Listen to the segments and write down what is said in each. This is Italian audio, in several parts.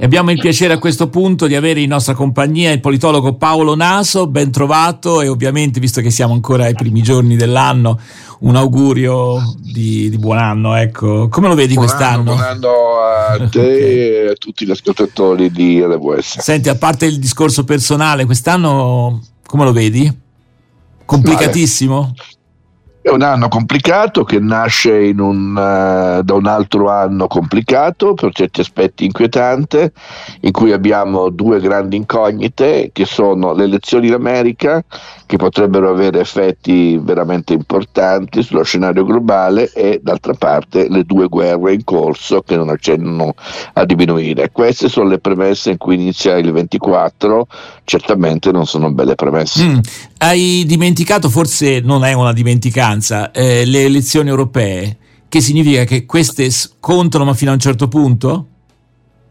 E abbiamo il piacere a questo punto di avere in nostra compagnia il politologo Paolo Naso, ben trovato e ovviamente, visto che siamo ancora ai primi giorni dell'anno, un augurio di, di buon anno. Ecco. Come lo vedi buon quest'anno? Anno, buon anno a te okay. e a tutti gli ascoltatori di RWS. Senti, a parte il discorso personale, quest'anno come lo vedi? Complicatissimo? Vale. È un anno complicato che nasce un, uh, da un altro anno complicato, per certi aspetti inquietante, in cui abbiamo due grandi incognite che sono le elezioni in America, che potrebbero avere effetti veramente importanti sullo scenario globale, e d'altra parte le due guerre in corso che non accennano a diminuire. Queste sono le premesse in cui inizia il 24, certamente non sono belle premesse. Mm. Hai dimenticato, forse non è una dimenticanza, eh, le elezioni europee, che significa che queste contano ma fino a un certo punto?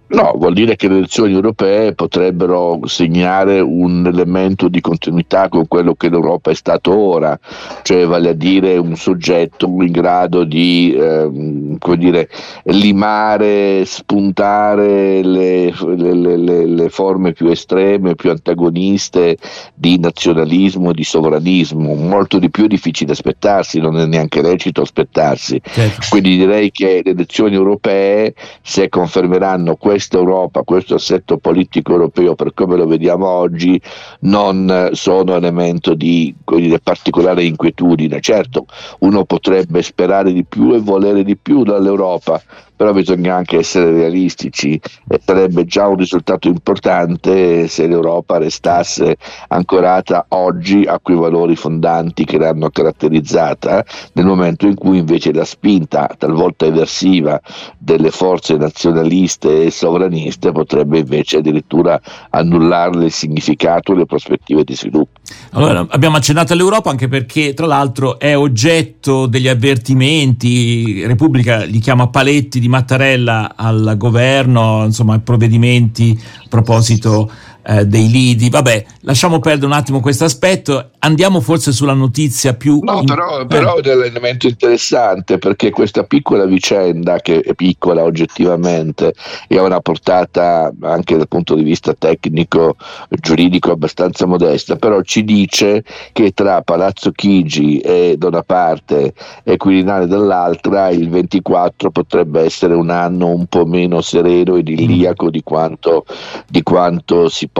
No, vuol dire che le elezioni europee potrebbero segnare un elemento di continuità con quello che l'Europa è stato ora, cioè vale a dire un soggetto in grado di ehm, dire, limare, spuntare le, le, le, le, forme più estreme, più antagoniste di nazionalismo e di sovranismo. Molto di più è difficile aspettarsi, non è neanche lecito aspettarsi. Certo. Quindi direi che le elezioni europee, se confermeranno questo, questa Europa, questo assetto politico europeo per come lo vediamo oggi non sono elemento di dire, particolare inquietudine. Certo, uno potrebbe sperare di più e volere di più dall'Europa, però bisogna anche essere realistici e sarebbe già un risultato importante se l'Europa restasse ancorata oggi a quei valori fondanti che l'hanno caratterizzata, nel momento in cui invece la spinta talvolta eversiva delle forze nazionaliste e sovraniste potrebbe invece addirittura annullarle il significato e le prospettive di sviluppo. Allora, abbiamo accennato all'Europa anche perché tra l'altro è oggetto degli avvertimenti, Repubblica li chiama paletti di Mattarella al governo, insomma, provvedimenti a proposito eh, dei lidi. Vabbè, lasciamo perdere un attimo questo aspetto, andiamo forse sulla notizia più... No, in... però, però eh. è un elemento interessante perché questa piccola vicenda, che è piccola oggettivamente e ha una portata anche dal punto di vista tecnico, giuridico abbastanza modesta, però ci dice che tra Palazzo Chigi e da una parte e Quirinale dall'altra il 24 potrebbe essere un anno un po' meno sereno ed idilliaco di quanto, di quanto si possa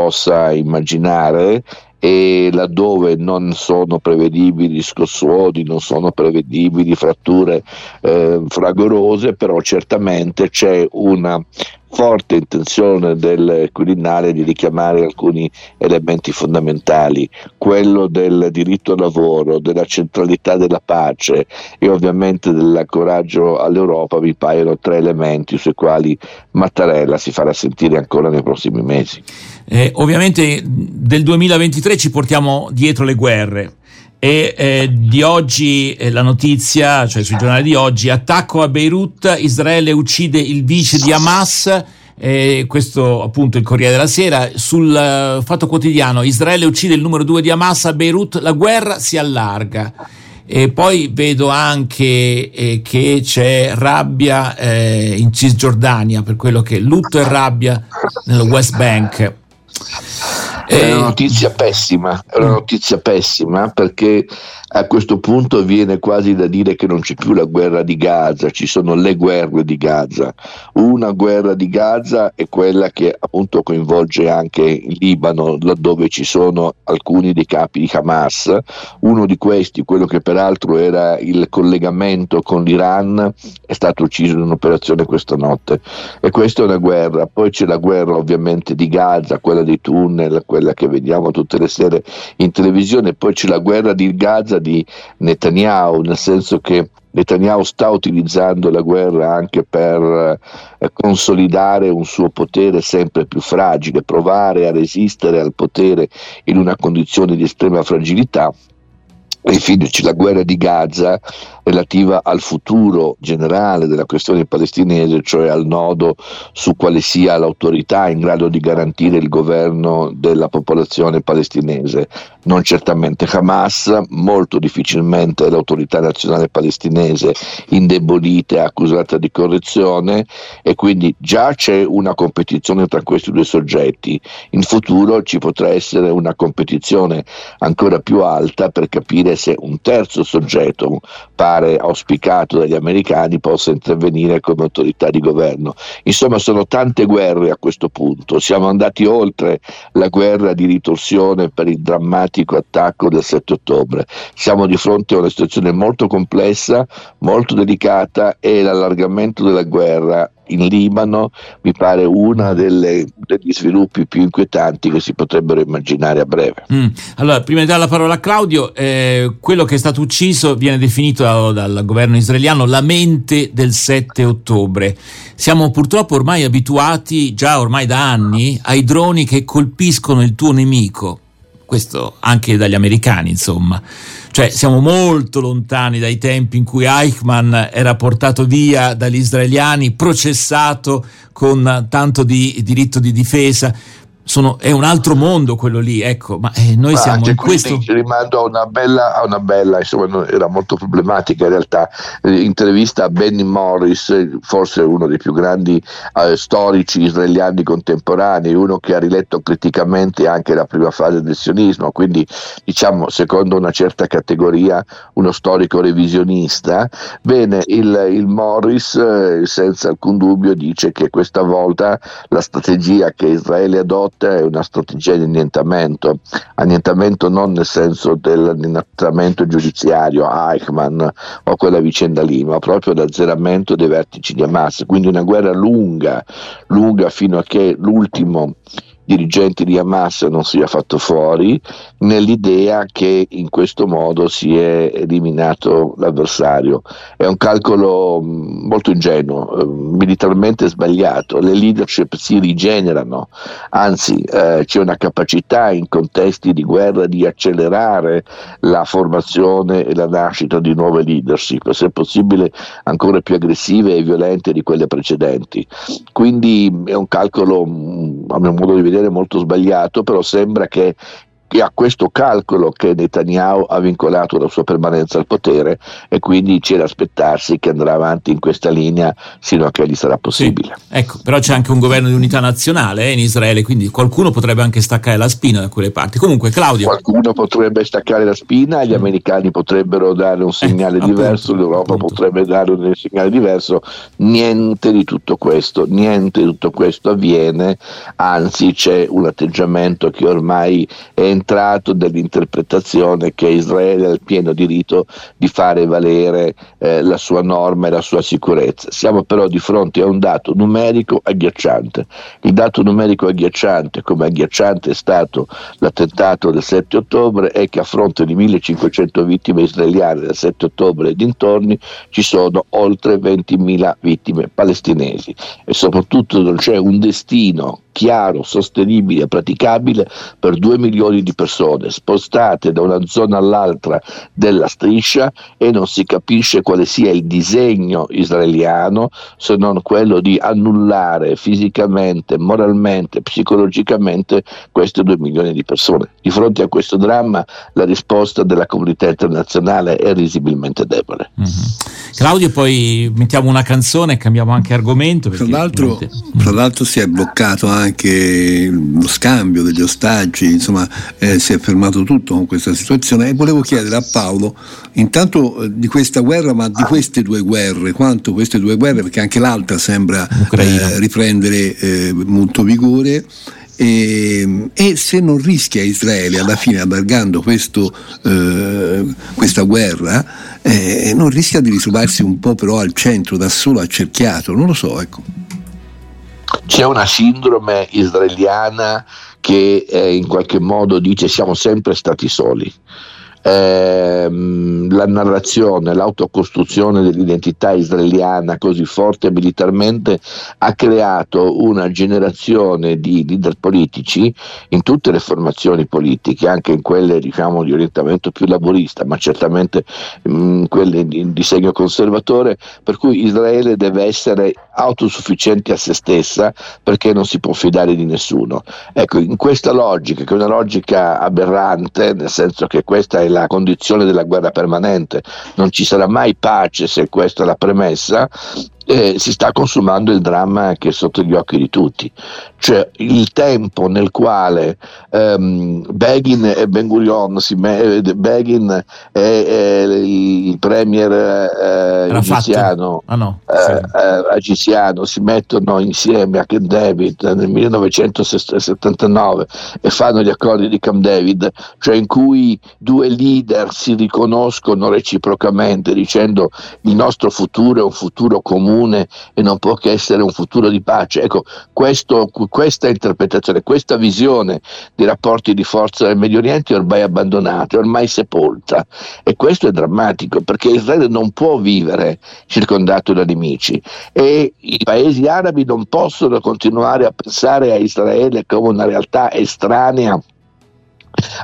immaginare e laddove non sono prevedibili scossoni, non sono prevedibili fratture eh, fragorose, però certamente c'è una forte intenzione del Quirinale di richiamare alcuni elementi fondamentali, quello del diritto al lavoro, della centralità della pace e ovviamente del coraggio all'Europa, mi paiono tre elementi sui quali Mattarella si farà sentire ancora nei prossimi mesi. Eh, ovviamente del 2023 ci portiamo dietro le guerre, e eh, di oggi eh, la notizia, cioè sui giornali di oggi, attacco a Beirut, Israele uccide il vice di Hamas, eh, questo appunto il Corriere della Sera, sul uh, Fatto Quotidiano, Israele uccide il numero due di Hamas a Beirut, la guerra si allarga. E poi vedo anche eh, che c'è rabbia eh, in Cisgiordania per quello che lutto e rabbia nel West Bank. È una notizia pessima, è una notizia pessima perché a questo punto viene quasi da dire che non c'è più la guerra di Gaza, ci sono le guerre di Gaza. Una guerra di Gaza è quella che appunto coinvolge anche il Libano, laddove ci sono alcuni dei capi di Hamas. Uno di questi, quello che peraltro era il collegamento con l'Iran, è stato ucciso in un'operazione questa notte. E questa è una guerra. Poi c'è la guerra ovviamente di Gaza, quella dei tunnel, quella che vediamo tutte le sere in televisione, poi c'è la guerra di Gaza di Netanyahu, nel senso che Netanyahu sta utilizzando la guerra anche per eh, consolidare un suo potere sempre più fragile, provare a resistere al potere in una condizione di estrema fragilità infine c'è la guerra di Gaza relativa al futuro generale della questione palestinese, cioè al nodo su quale sia l'autorità in grado di garantire il governo della popolazione palestinese. Non certamente Hamas, molto difficilmente l'autorità nazionale palestinese indebolita accusata di corruzione e quindi già c'è una competizione tra questi due soggetti. In futuro ci potrà essere una competizione ancora più alta per capire se un terzo soggetto pare auspicato dagli americani possa intervenire come autorità di governo. Insomma, sono tante guerre a questo punto. Siamo andati oltre la guerra di ritorsione per il drammatico attacco del 7 ottobre. Siamo di fronte a una situazione molto complessa, molto delicata e l'allargamento della guerra in Libano mi pare uno degli sviluppi più inquietanti che si potrebbero immaginare a breve. Mm. Allora, prima di dare la parola a Claudio, eh, quello che è stato ucciso viene definito dal, dal governo israeliano la mente del 7 ottobre. Siamo purtroppo ormai abituati, già ormai da anni, ai droni che colpiscono il tuo nemico questo anche dagli americani, insomma. Cioè siamo molto lontani dai tempi in cui Eichmann era portato via dagli israeliani, processato con tanto di diritto di difesa sono, è un altro mondo quello lì, ecco, ma eh, noi ma siamo in questo... Rimando a una bella, a una bella insomma, era molto problematica in realtà, eh, intervista a Benny Morris, forse uno dei più grandi eh, storici israeliani contemporanei, uno che ha riletto criticamente anche la prima fase del sionismo, quindi diciamo secondo una certa categoria uno storico revisionista. Bene, il, il Morris eh, senza alcun dubbio dice che questa volta la strategia che Israele adotta è una strategia di annientamento, annientamento non nel senso dell'annientamento giudiziario Eichmann o quella vicenda lì, ma proprio l'azzeramento dei vertici di Hamas, quindi una guerra lunga, lunga fino a che l'ultimo dirigenti di Hamas non sia fatto fuori, nell'idea che in questo modo si è eliminato l'avversario. È un calcolo mm, molto ingenuo, eh, militarmente sbagliato, le leadership si rigenerano, anzi eh, c'è una capacità in contesti di guerra di accelerare la formazione e la nascita di nuove leadership, se possibile ancora più aggressive e violente di quelle precedenti. Quindi è un calcolo, mm, a mio modo di vedere, molto sbagliato, però sembra che che ha questo calcolo che Netanyahu ha vincolato la sua permanenza al potere e quindi c'è da aspettarsi che andrà avanti in questa linea sino a che gli sarà possibile. Sì, ecco, però c'è anche un governo di unità nazionale eh, in Israele, quindi qualcuno potrebbe anche staccare la spina da quelle parti. Comunque, Claudio. Qualcuno potrebbe staccare la spina, gli mm. americani potrebbero dare un segnale eh, diverso, appunto, l'Europa appunto. potrebbe dare un segnale diverso. Niente di tutto questo, niente di tutto questo avviene, anzi c'è un atteggiamento che ormai è entrato dell'interpretazione che Israele ha il pieno diritto di fare valere eh, la sua norma e la sua sicurezza. Siamo però di fronte a un dato numerico agghiacciante. Il dato numerico agghiacciante, come agghiacciante è stato l'attentato del 7 ottobre, è che a fronte di 1500 vittime israeliane del 7 ottobre e dintorni ci sono oltre 20.000 vittime palestinesi e soprattutto non c'è un destino chiaro, sostenibile, praticabile per 2 milioni di persone spostate da una zona all'altra della striscia e non si capisce quale sia il disegno israeliano se non quello di annullare fisicamente, moralmente, psicologicamente queste 2 milioni di persone. Di fronte a questo dramma la risposta della comunità internazionale è risibilmente debole. Mm-hmm. Claudio, poi mettiamo una canzone e cambiamo anche argomento. Tra l'altro, tra l'altro si è bloccato anche anche lo scambio degli ostaggi, insomma eh, si è fermato tutto con questa situazione e volevo chiedere a Paolo intanto eh, di questa guerra, ma di queste due guerre, quanto queste due guerre, perché anche l'altra sembra eh, riprendere eh, molto vigore. E, e, se non rischia Israele alla fine allargando questo, eh, questa guerra, eh, non rischia di ritrovarsi un po' però al centro, da solo accerchiato, non lo so, ecco c'è una sindrome israeliana che eh, in qualche modo dice siamo sempre stati soli. Ehm, la narrazione, l'autocostruzione dell'identità israeliana così forte militarmente ha creato una generazione di leader politici in tutte le formazioni politiche, anche in quelle diciamo, di orientamento più laborista, ma certamente in mm, quelle di, di segno conservatore, per cui Israele deve essere autosufficiente a se stessa perché non si può fidare di nessuno. Ecco, in questa logica, che è una logica aberrante, nel senso che questa è la condizione della guerra permanente, non ci sarà mai pace se questa è la premessa, eh, si sta consumando il dramma che è sotto gli occhi di tutti, cioè il tempo nel quale ehm, Begin e Ben Gurion, me- Begin e, e, il premier eh, egiziano, ah, no. eh, egiziano si mettono insieme a Camp David nel 1979 e fanno gli accordi di Camp David, cioè in cui due leader si riconoscono reciprocamente dicendo il nostro futuro è un futuro comune comune e non può che essere un futuro di pace. Ecco, questo, questa interpretazione, questa visione dei rapporti di forza del Medio Oriente è ormai abbandonata, è ormai sepolta e questo è drammatico perché Israele non può vivere circondato da nemici e i paesi arabi non possono continuare a pensare a Israele come una realtà estranea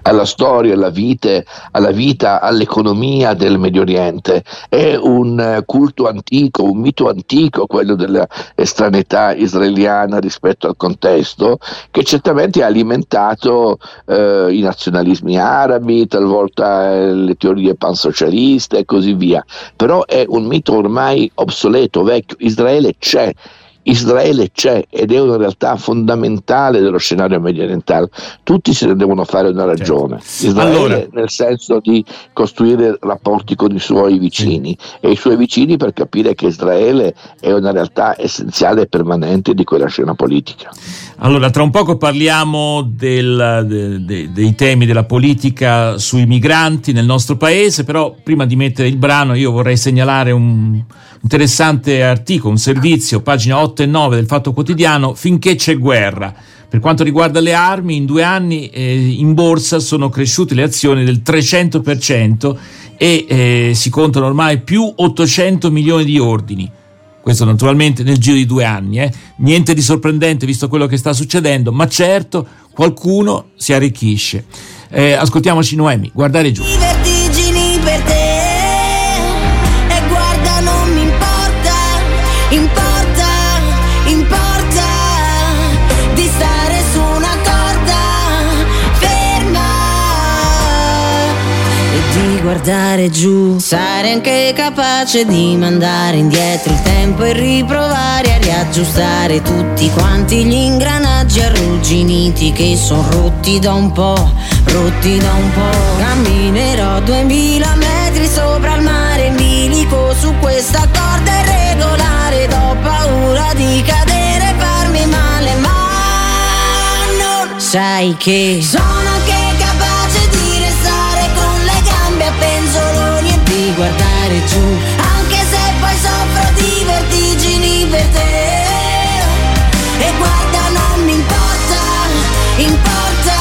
alla storia, alla vita, alla vita, all'economia del Medio Oriente. È un eh, culto antico, un mito antico, quello dell'estranità israeliana rispetto al contesto, che certamente ha alimentato eh, i nazionalismi arabi, talvolta eh, le teorie pansocialiste e così via. Però è un mito ormai obsoleto, vecchio. Israele c'è Israele c'è ed è una realtà fondamentale dello scenario medio orientale. Tutti se ne devono fare una certo. ragione. Israele allora. nel senso di costruire rapporti con i suoi vicini e i suoi vicini per capire che Israele è una realtà essenziale e permanente di quella scena politica. Allora, tra un poco parliamo del, de, de, dei temi della politica sui migranti nel nostro paese, però prima di mettere il brano io vorrei segnalare un interessante articolo, un servizio, pagina 8 e 9 del Fatto Quotidiano, finché c'è guerra. Per quanto riguarda le armi, in due anni eh, in borsa sono cresciute le azioni del 300% e eh, si contano ormai più 800 milioni di ordini. Questo naturalmente nel giro di due anni. Eh. Niente di sorprendente visto quello che sta succedendo, ma certo qualcuno si arricchisce. Eh, ascoltiamoci Noemi, guardare giù. Guardare giù. Sarei anche capace di mandare indietro il tempo e riprovare a riaggiustare tutti quanti gli ingranaggi arrugginiti che sono rotti da un po', rotti da un po'. Camminerò duemila metri sopra il mare in bilico su questa corda irregolare. Do paura di cadere e farmi male, ma non sai che sono guardare giù. Anche se poi soffro di vertigini per te. E guarda non mi importa, importa,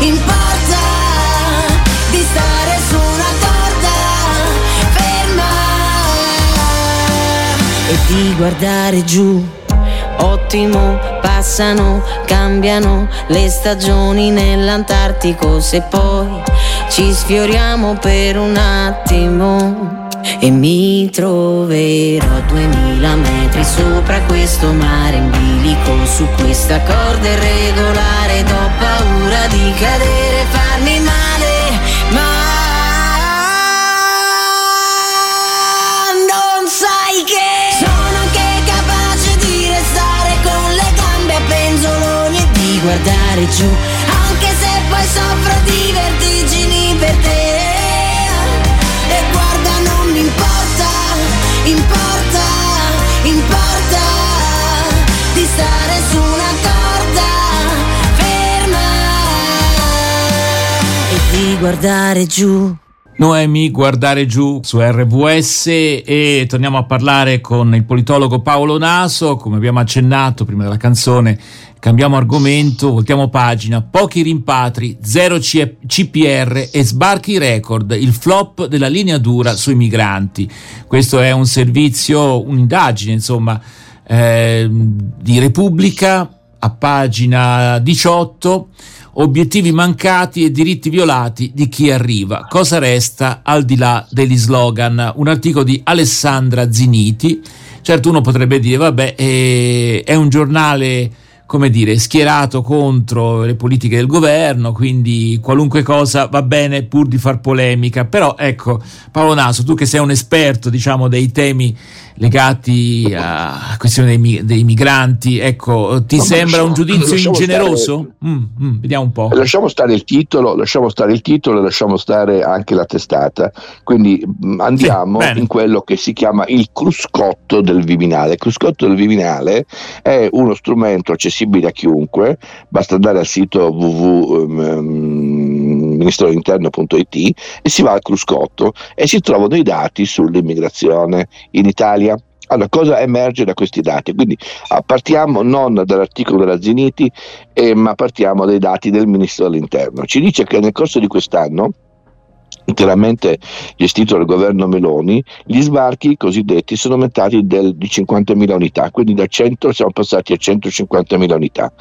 importa Di stare su una corda ferma. E di guardare giù. Ottimo, passano, cambiano le stagioni nell'Antartico. Se poi ci sfioriamo per un attimo e mi troverò a duemila metri sopra questo mare in bilico. Su questa corda irregolare do paura di cadere e farmi male ma non sai che sono anche capace di restare con le gambe. A penzoloni e di guardare giù anche se poi soffro di guardare giù. Noemi guardare giù su RVS e torniamo a parlare con il politologo Paolo Naso, come abbiamo accennato prima della canzone, cambiamo argomento, voltiamo pagina, pochi rimpatri, zero CPR e sbarchi record, il flop della linea dura sui migranti. Questo è un servizio, un'indagine insomma eh, di Repubblica a pagina 18 obiettivi mancati e diritti violati di chi arriva. Cosa resta al di là degli slogan? Un articolo di Alessandra Ziniti. Certo uno potrebbe dire, vabbè, eh, è un giornale come dire, schierato contro le politiche del governo, quindi qualunque cosa va bene pur di far polemica. Però ecco, Paolo Naso, tu che sei un esperto, diciamo, dei temi legati a questione dei, dei migranti, ecco, ti no, sembra un giudizio ingeneroso? Stare, mm, mm, vediamo un po'. Lasciamo stare il titolo, lasciamo stare il titolo e lasciamo stare anche la testata. Quindi mm, andiamo sì, in quello che si chiama il cruscotto del Viminale. Il cruscotto del Viminale è uno strumento accessibile a chiunque, basta andare al sito www.ministrointerno.it e si va al cruscotto e si trovano i dati sull'immigrazione in Italia. Allora, cosa emerge da questi dati? Quindi ah, partiamo non dall'articolo della Ziniti, eh, ma partiamo dai dati del Ministro dell'Interno. Ci dice che nel corso di quest'anno interamente gestito dal governo Meloni, gli sbarchi cosiddetti sono aumentati del, di 50.000 unità, quindi da 100 siamo passati a 150.000 unità.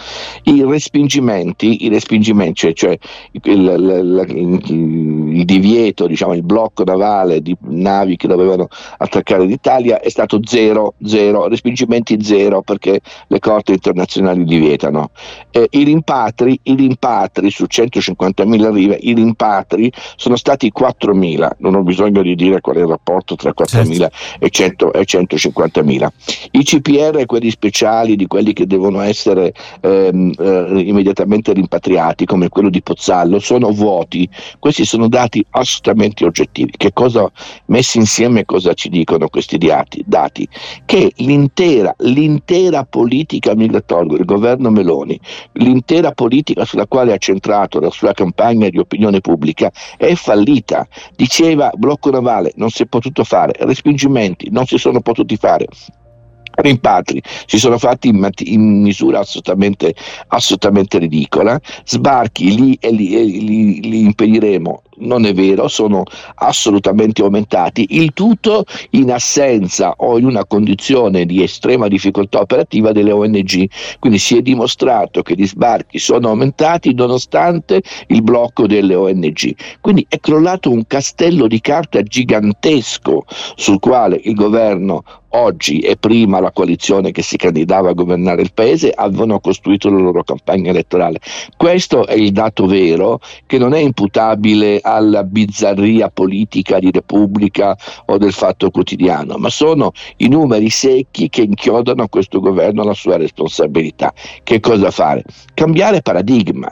I respingimenti, i respingimenti cioè, cioè il, il, il, il, divieto, diciamo, il blocco navale di navi che dovevano attaccare l'Italia è stato zero, zero, respingimenti zero perché le corte internazionali li vietano. Eh, I rimpatri, i rimpatri su 150.000 arrive, i rimpatri sono stati 4.000, non ho bisogno di dire qual è il rapporto tra 4.000 certo. e, 100, e 150.000. I CPR, quelli speciali di quelli che devono essere ehm, eh, immediatamente rimpatriati, come quello di Pozzallo, sono vuoti. Questi sono dati assolutamente oggettivi. Che cosa messi insieme cosa ci dicono questi dati? dati? Che l'intera, l'intera politica migratoria del governo Meloni, l'intera politica sulla quale ha centrato la sua campagna di opinione pubblica è fallita vita. Diceva blocco navale, non si è potuto fare, respingimenti non si sono potuti fare. Rimpatri si sono fatti in, in misura assolutamente, assolutamente, ridicola, sbarchi lì, e li, li impediremo non è vero, sono assolutamente aumentati, il tutto in assenza o in una condizione di estrema difficoltà operativa delle ONG. Quindi si è dimostrato che gli sbarchi sono aumentati nonostante il blocco delle ONG. Quindi è crollato un castello di carta gigantesco sul quale il governo oggi e prima la coalizione che si candidava a governare il paese avevano costruito la loro campagna elettorale. Questo è il dato vero che non è imputabile alla bizzarria politica di Repubblica o del Fatto Quotidiano, ma sono i numeri secchi che inchiodano questo governo alla sua responsabilità. Che cosa fare? Cambiare paradigma.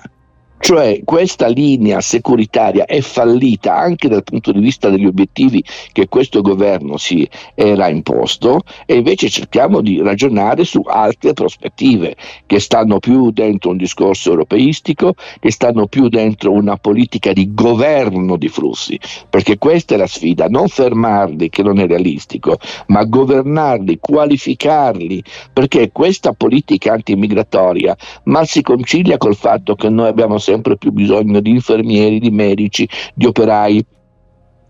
Cioè questa linea securitaria è fallita anche dal punto di vista degli obiettivi che questo governo si era imposto e invece cerchiamo di ragionare su altre prospettive che stanno più dentro un discorso europeistico, che stanno più dentro una politica di governo di flussi, perché questa è la sfida, non fermarli che non è realistico, ma governarli, qualificarli, perché questa politica antimigratoria mal si concilia col fatto che noi abbiamo più bisogno di infermieri, di medici, di operai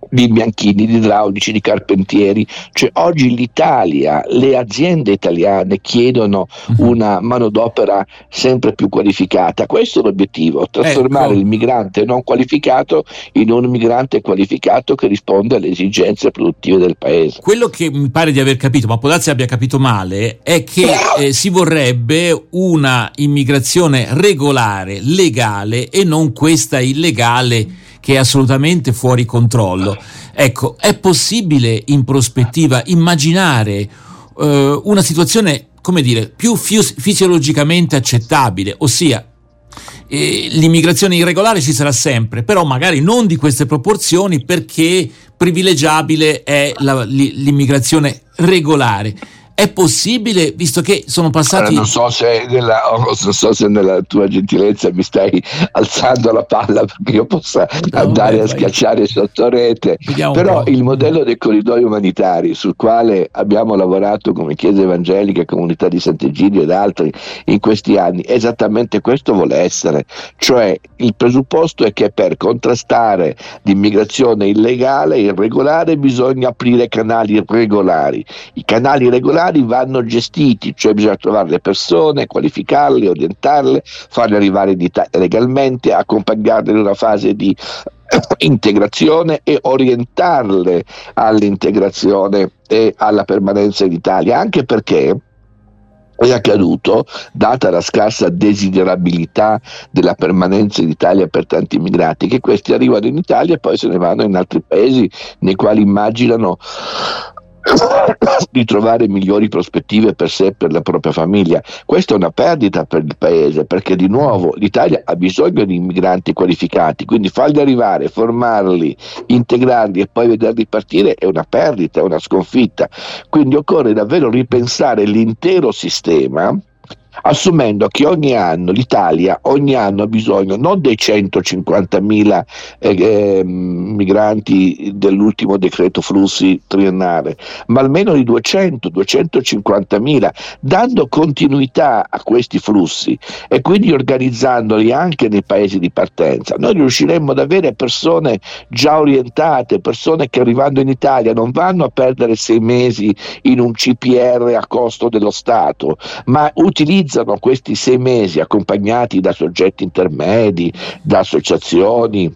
di bianchini, di idraulici, di carpentieri. Cioè, oggi l'Italia, le aziende italiane chiedono uh-huh. una manodopera sempre più qualificata. Questo è l'obiettivo, trasformare ecco. il migrante non qualificato in un migrante qualificato che risponde alle esigenze produttive del paese. Quello che mi pare di aver capito, ma può darsi abbia capito male, è che eh, si vorrebbe una immigrazione regolare, legale e non questa illegale che è assolutamente fuori controllo. Ecco, è possibile in prospettiva immaginare eh, una situazione, come dire, più fis- fisiologicamente accettabile, ossia eh, l'immigrazione irregolare ci sarà sempre, però magari non di queste proporzioni perché privilegiabile è la, l'immigrazione regolare. È possibile, visto che sono passati... Allora, non, so se nella, non so se nella tua gentilezza mi stai alzando la palla perché io possa no, andare beh, a schiacciare sotto rete, però il modello dei corridoi umanitari sul quale abbiamo lavorato come Chiesa Evangelica, Comunità di Sant'Egidio ed altri in questi anni, esattamente questo vuole essere, cioè il presupposto è che per contrastare l'immigrazione illegale e irregolare bisogna aprire canali regolari. I canali regolari familiari vanno gestiti, cioè bisogna trovare le persone, qualificarle, orientarle, farle arrivare in Italia legalmente, accompagnarle in una fase di integrazione e orientarle all'integrazione e alla permanenza in Italia, anche perché è accaduto, data la scarsa desiderabilità della permanenza in Italia per tanti immigrati, che questi arrivano in Italia e poi se ne vanno in altri paesi nei quali immaginano di trovare migliori prospettive per sé e per la propria famiglia. Questa è una perdita per il paese perché di nuovo l'Italia ha bisogno di immigranti qualificati, quindi farli arrivare, formarli, integrarli e poi vederli partire è una perdita, è una sconfitta. Quindi occorre davvero ripensare l'intero sistema assumendo che ogni anno l'Italia ogni anno ha bisogno non dei 150.000 eh, eh, migranti dell'ultimo decreto flussi triennale, ma almeno di 200-250.000, dando continuità a questi flussi e quindi organizzandoli anche nei paesi di partenza. Noi riusciremmo ad avere persone già orientate, persone che arrivando in Italia non vanno a perdere sei mesi in un CPR a costo dello Stato, ma utilizzano utilizzano questi sei mesi accompagnati da soggetti intermedi, da associazioni,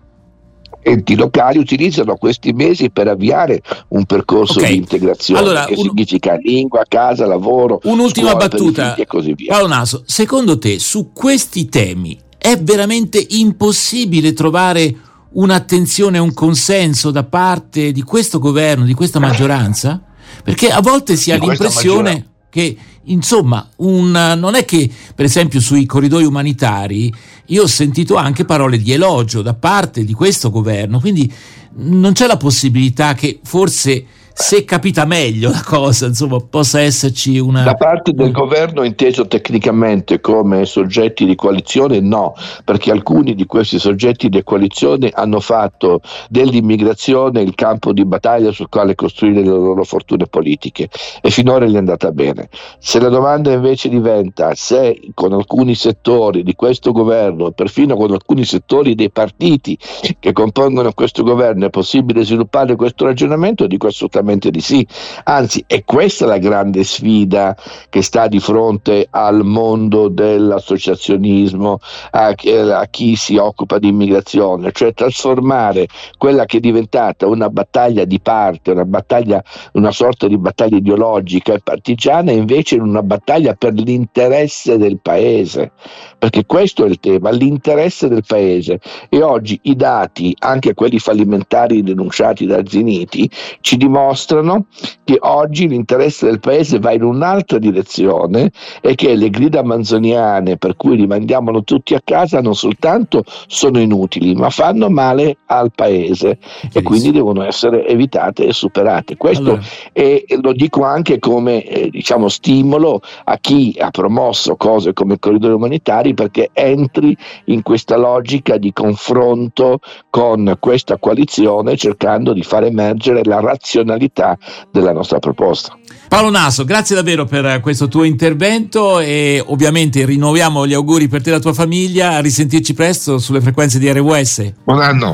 enti locali utilizzano questi mesi per avviare un percorso okay. di integrazione allora, che un... significa lingua, casa, lavoro, un'ultima scuola, battuta e così via. Paolo Naso, secondo te su questi temi è veramente impossibile trovare un'attenzione, un consenso da parte di questo governo, di questa maggioranza? Perché a volte si ha l'impressione che insomma un, non è che per esempio sui corridoi umanitari io ho sentito anche parole di elogio da parte di questo governo, quindi non c'è la possibilità che forse se capita meglio la cosa, insomma, possa esserci una... Da parte del governo inteso tecnicamente come soggetti di coalizione no, perché alcuni di questi soggetti di coalizione hanno fatto dell'immigrazione il campo di battaglia sul quale costruire le loro fortune politiche e finora gli è andata bene. Se la domanda invece diventa se con alcuni settori di questo governo, perfino con alcuni settori dei partiti che compongono questo governo, è possibile sviluppare questo ragionamento, dico assolutamente assolutamente di sì. Anzi, è questa la grande sfida che sta di fronte al mondo dell'associazionismo, a, a chi si occupa di immigrazione, cioè trasformare quella che è diventata una battaglia di parte, una battaglia, una sorta di battaglia ideologica e partigiana, invece in una battaglia per l'interesse del paese. Perché questo è il tema, l'interesse del paese. E oggi i dati, anche quelli fallimentari denunciati da Ziniti, ci dimostrano dimostrano che oggi l'interesse del paese va in un'altra direzione e che le grida manzoniane per cui rimandiamolo tutti a casa non soltanto sono inutili, ma fanno male al paese e quindi devono essere evitate e superate. Questo allora. è, lo dico anche come eh, diciamo, stimolo a chi ha promosso cose come i corridoi umanitari perché entri in questa logica di confronto con questa coalizione cercando di far emergere la razionalità qualità della nostra proposta. Paolo Naso, grazie davvero per questo tuo intervento e ovviamente rinnoviamo gli auguri per te e la tua famiglia, a risentirci presto sulle frequenze di RWS. Buon anno.